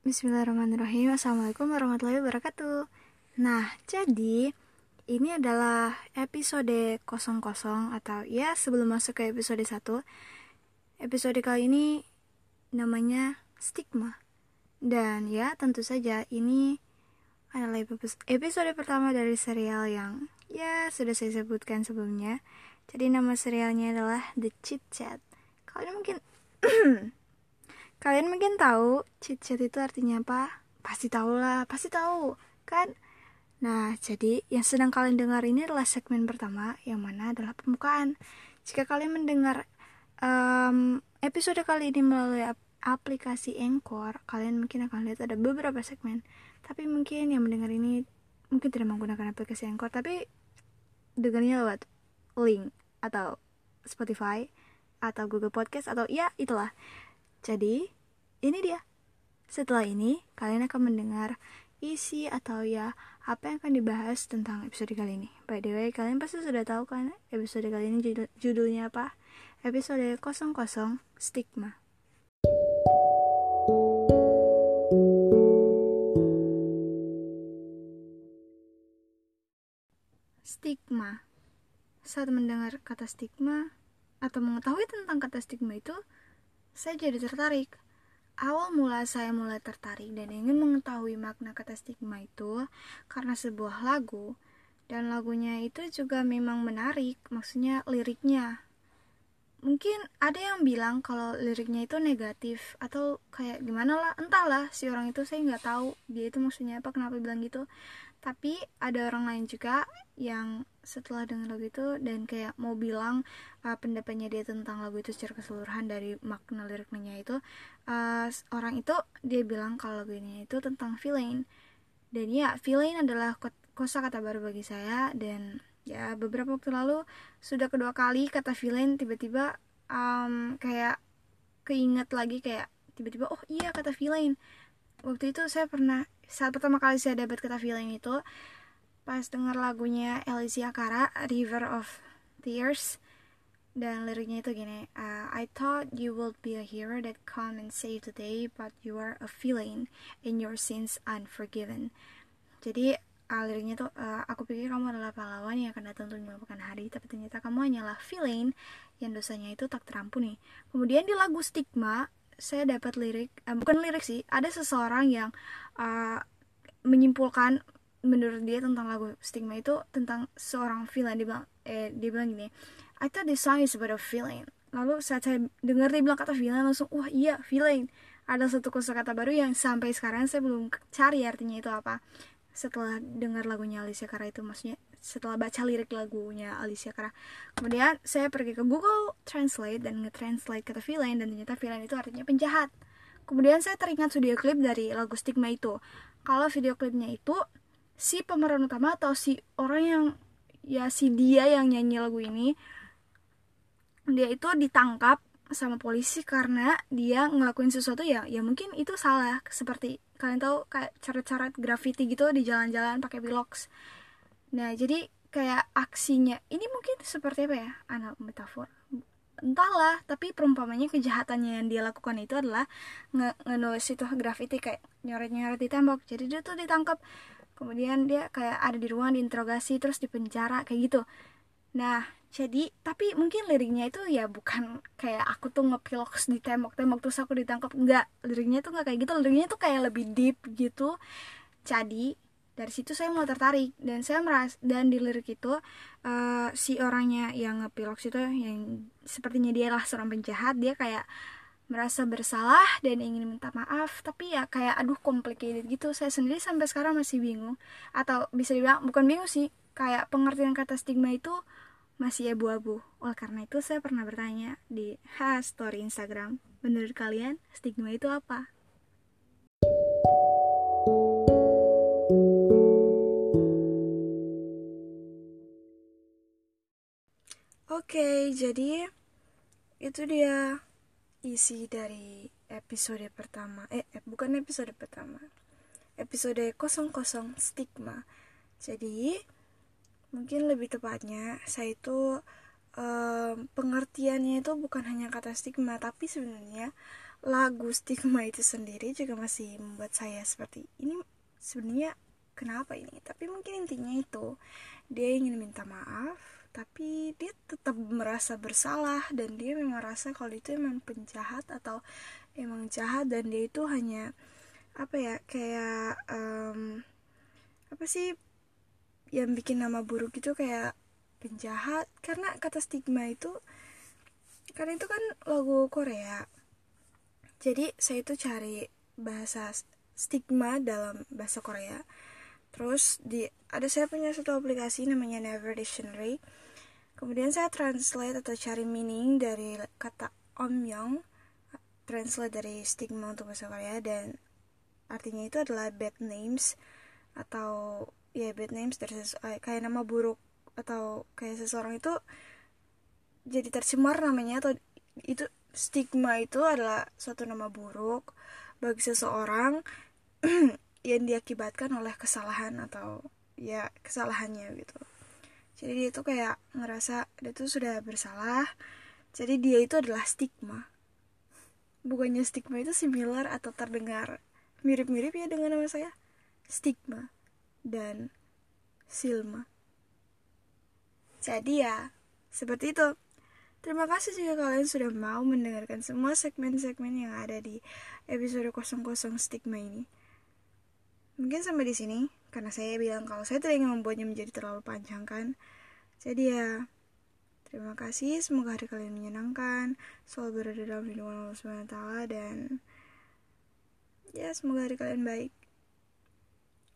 Bismillahirrahmanirrahim. Assalamualaikum warahmatullahi wabarakatuh. Nah, jadi ini adalah episode 00 atau ya sebelum masuk ke episode 1 Episode kali ini namanya stigma. Dan ya tentu saja ini adalah episode pertama dari serial yang ya sudah saya sebutkan sebelumnya. Jadi nama serialnya adalah The Chit Chat. Kalian mungkin Kalian mungkin tahu chit chat itu artinya apa? Pasti tahu lah, pasti tahu, kan? Nah, jadi yang sedang kalian dengar ini adalah segmen pertama, yang mana adalah pembukaan. Jika kalian mendengar um, episode kali ini melalui aplikasi Anchor, kalian mungkin akan lihat ada beberapa segmen. Tapi mungkin yang mendengar ini mungkin tidak menggunakan aplikasi Anchor, tapi dengarnya lewat link atau Spotify atau Google Podcast atau ya itulah. Jadi, ini dia. Setelah ini, kalian akan mendengar isi atau ya apa yang akan dibahas tentang episode kali ini. By the way, kalian pasti sudah tahu kan episode kali ini judul judulnya apa? Episode 00 Stigma. Stigma. Saat mendengar kata stigma atau mengetahui tentang kata stigma itu, saya jadi tertarik. Awal mula saya mulai tertarik dan ingin mengetahui makna kata stigma itu karena sebuah lagu dan lagunya itu juga memang menarik, maksudnya liriknya. Mungkin ada yang bilang kalau liriknya itu negatif atau kayak gimana lah, entahlah si orang itu saya nggak tahu dia itu maksudnya apa kenapa bilang gitu. Tapi ada orang lain juga yang setelah dengar lagu itu dan kayak mau bilang uh, pendapatnya dia tentang lagu itu secara keseluruhan dari makna liriknya itu uh, orang itu dia bilang kalau lagu ini itu tentang feeling dan ya feeling adalah kosa kata baru bagi saya dan ya beberapa waktu lalu sudah kedua kali kata feeling tiba-tiba um, kayak keinget lagi kayak tiba-tiba oh iya kata feeling waktu itu saya pernah saat pertama kali saya dapat kata feeling itu pas denger lagunya Alicia Cara River of Tears dan liriknya itu gini uh, I thought you would be a hero that come and save the day but you are a feeling and your sins unforgiven. Jadi uh, liriknya tuh uh, aku pikir kamu adalah pahlawan yang akan datang untuk menyelamatkan hari tapi ternyata kamu hanyalah feeling yang dosanya itu tak terampuni. Kemudian di lagu stigma saya dapat lirik uh, bukan lirik sih ada seseorang yang uh, menyimpulkan menurut dia tentang lagu stigma itu tentang seorang feeling dia bilang eh dia bilang gini I thought this song is about a feeling lalu saat saya dengar dia bilang kata feeling langsung wah iya feeling ada satu kata baru yang sampai sekarang saya belum cari artinya itu apa setelah dengar lagunya Alicia Cara itu maksudnya setelah baca lirik lagunya Alicia Cara. Kemudian saya pergi ke Google Translate dan nge-translate kata feeling dan ternyata feeling itu artinya penjahat. Kemudian saya teringat video klip dari lagu stigma itu. Kalau video klipnya itu si pemeran utama atau si orang yang ya si dia yang nyanyi lagu ini dia itu ditangkap sama polisi karena dia ngelakuin sesuatu ya ya mungkin itu salah. Seperti kalian tahu kayak cara-cara graffiti gitu di jalan-jalan pakai bilox. Nah jadi kayak aksinya ini mungkin seperti apa ya? Anak metafor. Entahlah tapi perumpamannya kejahatannya yang dia lakukan itu adalah nge ngenulis itu graffiti kayak nyoret-nyoret di tembok. Jadi dia tuh ditangkap. Kemudian dia kayak ada di ruang diinterogasi terus di penjara kayak gitu. Nah jadi tapi mungkin liriknya itu ya bukan kayak aku tuh ngepiloks di tembok-tembok terus aku ditangkap. Enggak liriknya tuh nggak kayak gitu. Liriknya tuh kayak lebih deep gitu. Jadi dari situ saya mulai tertarik dan saya meras dan di lirik itu uh, si orangnya yang ngepiloks itu yang sepertinya dia lah seorang penjahat dia kayak merasa bersalah dan ingin minta maaf. Tapi ya kayak aduh complicated gitu. Saya sendiri sampai sekarang masih bingung. Atau bisa dibilang bukan bingung sih. Kayak pengertian kata stigma itu masih abu-abu. Oleh karena itu saya pernah bertanya di ha story Instagram menurut kalian stigma itu apa? Oke, okay, jadi itu dia isi dari episode pertama. Eh, eh bukan episode pertama. Episode 00 stigma. Jadi mungkin lebih tepatnya saya itu um, pengertiannya itu bukan hanya kata stigma tapi sebenarnya lagu stigma itu sendiri juga masih membuat saya seperti ini sebenarnya kenapa ini? Tapi mungkin intinya itu dia ingin minta maaf tapi dia tetap merasa bersalah dan dia memang merasa kalau itu emang penjahat atau emang jahat dan dia itu hanya apa ya kayak um, apa sih yang bikin nama buruk itu kayak penjahat. Karena kata stigma itu karena itu kan lagu Korea. Jadi saya itu cari bahasa stigma dalam bahasa Korea. Terus di ada saya punya satu aplikasi namanya Never Dictionary. Kemudian saya translate atau cari meaning dari kata omyong translate dari stigma untuk bahasa Korea dan artinya itu adalah bad names atau ya bad names eh, kayak nama buruk atau kayak seseorang itu jadi tercemar namanya atau itu stigma itu adalah suatu nama buruk bagi seseorang yang diakibatkan oleh kesalahan atau ya kesalahannya gitu. Jadi dia itu kayak ngerasa dia tuh sudah bersalah jadi dia itu adalah stigma. Bukannya stigma itu similar atau terdengar mirip-mirip ya dengan nama saya? Stigma dan silma jadi ya seperti itu Terima kasih jika kalian sudah mau mendengarkan semua segmen-segmen yang ada di episode 00 stigma ini. Mungkin sampai di sini, karena saya bilang kalau saya tidak ingin membuatnya menjadi terlalu panjang kan. Jadi ya, terima kasih. Semoga hari kalian menyenangkan, selalu berada dalam lindungan Allah SWT dan ya semoga hari kalian baik.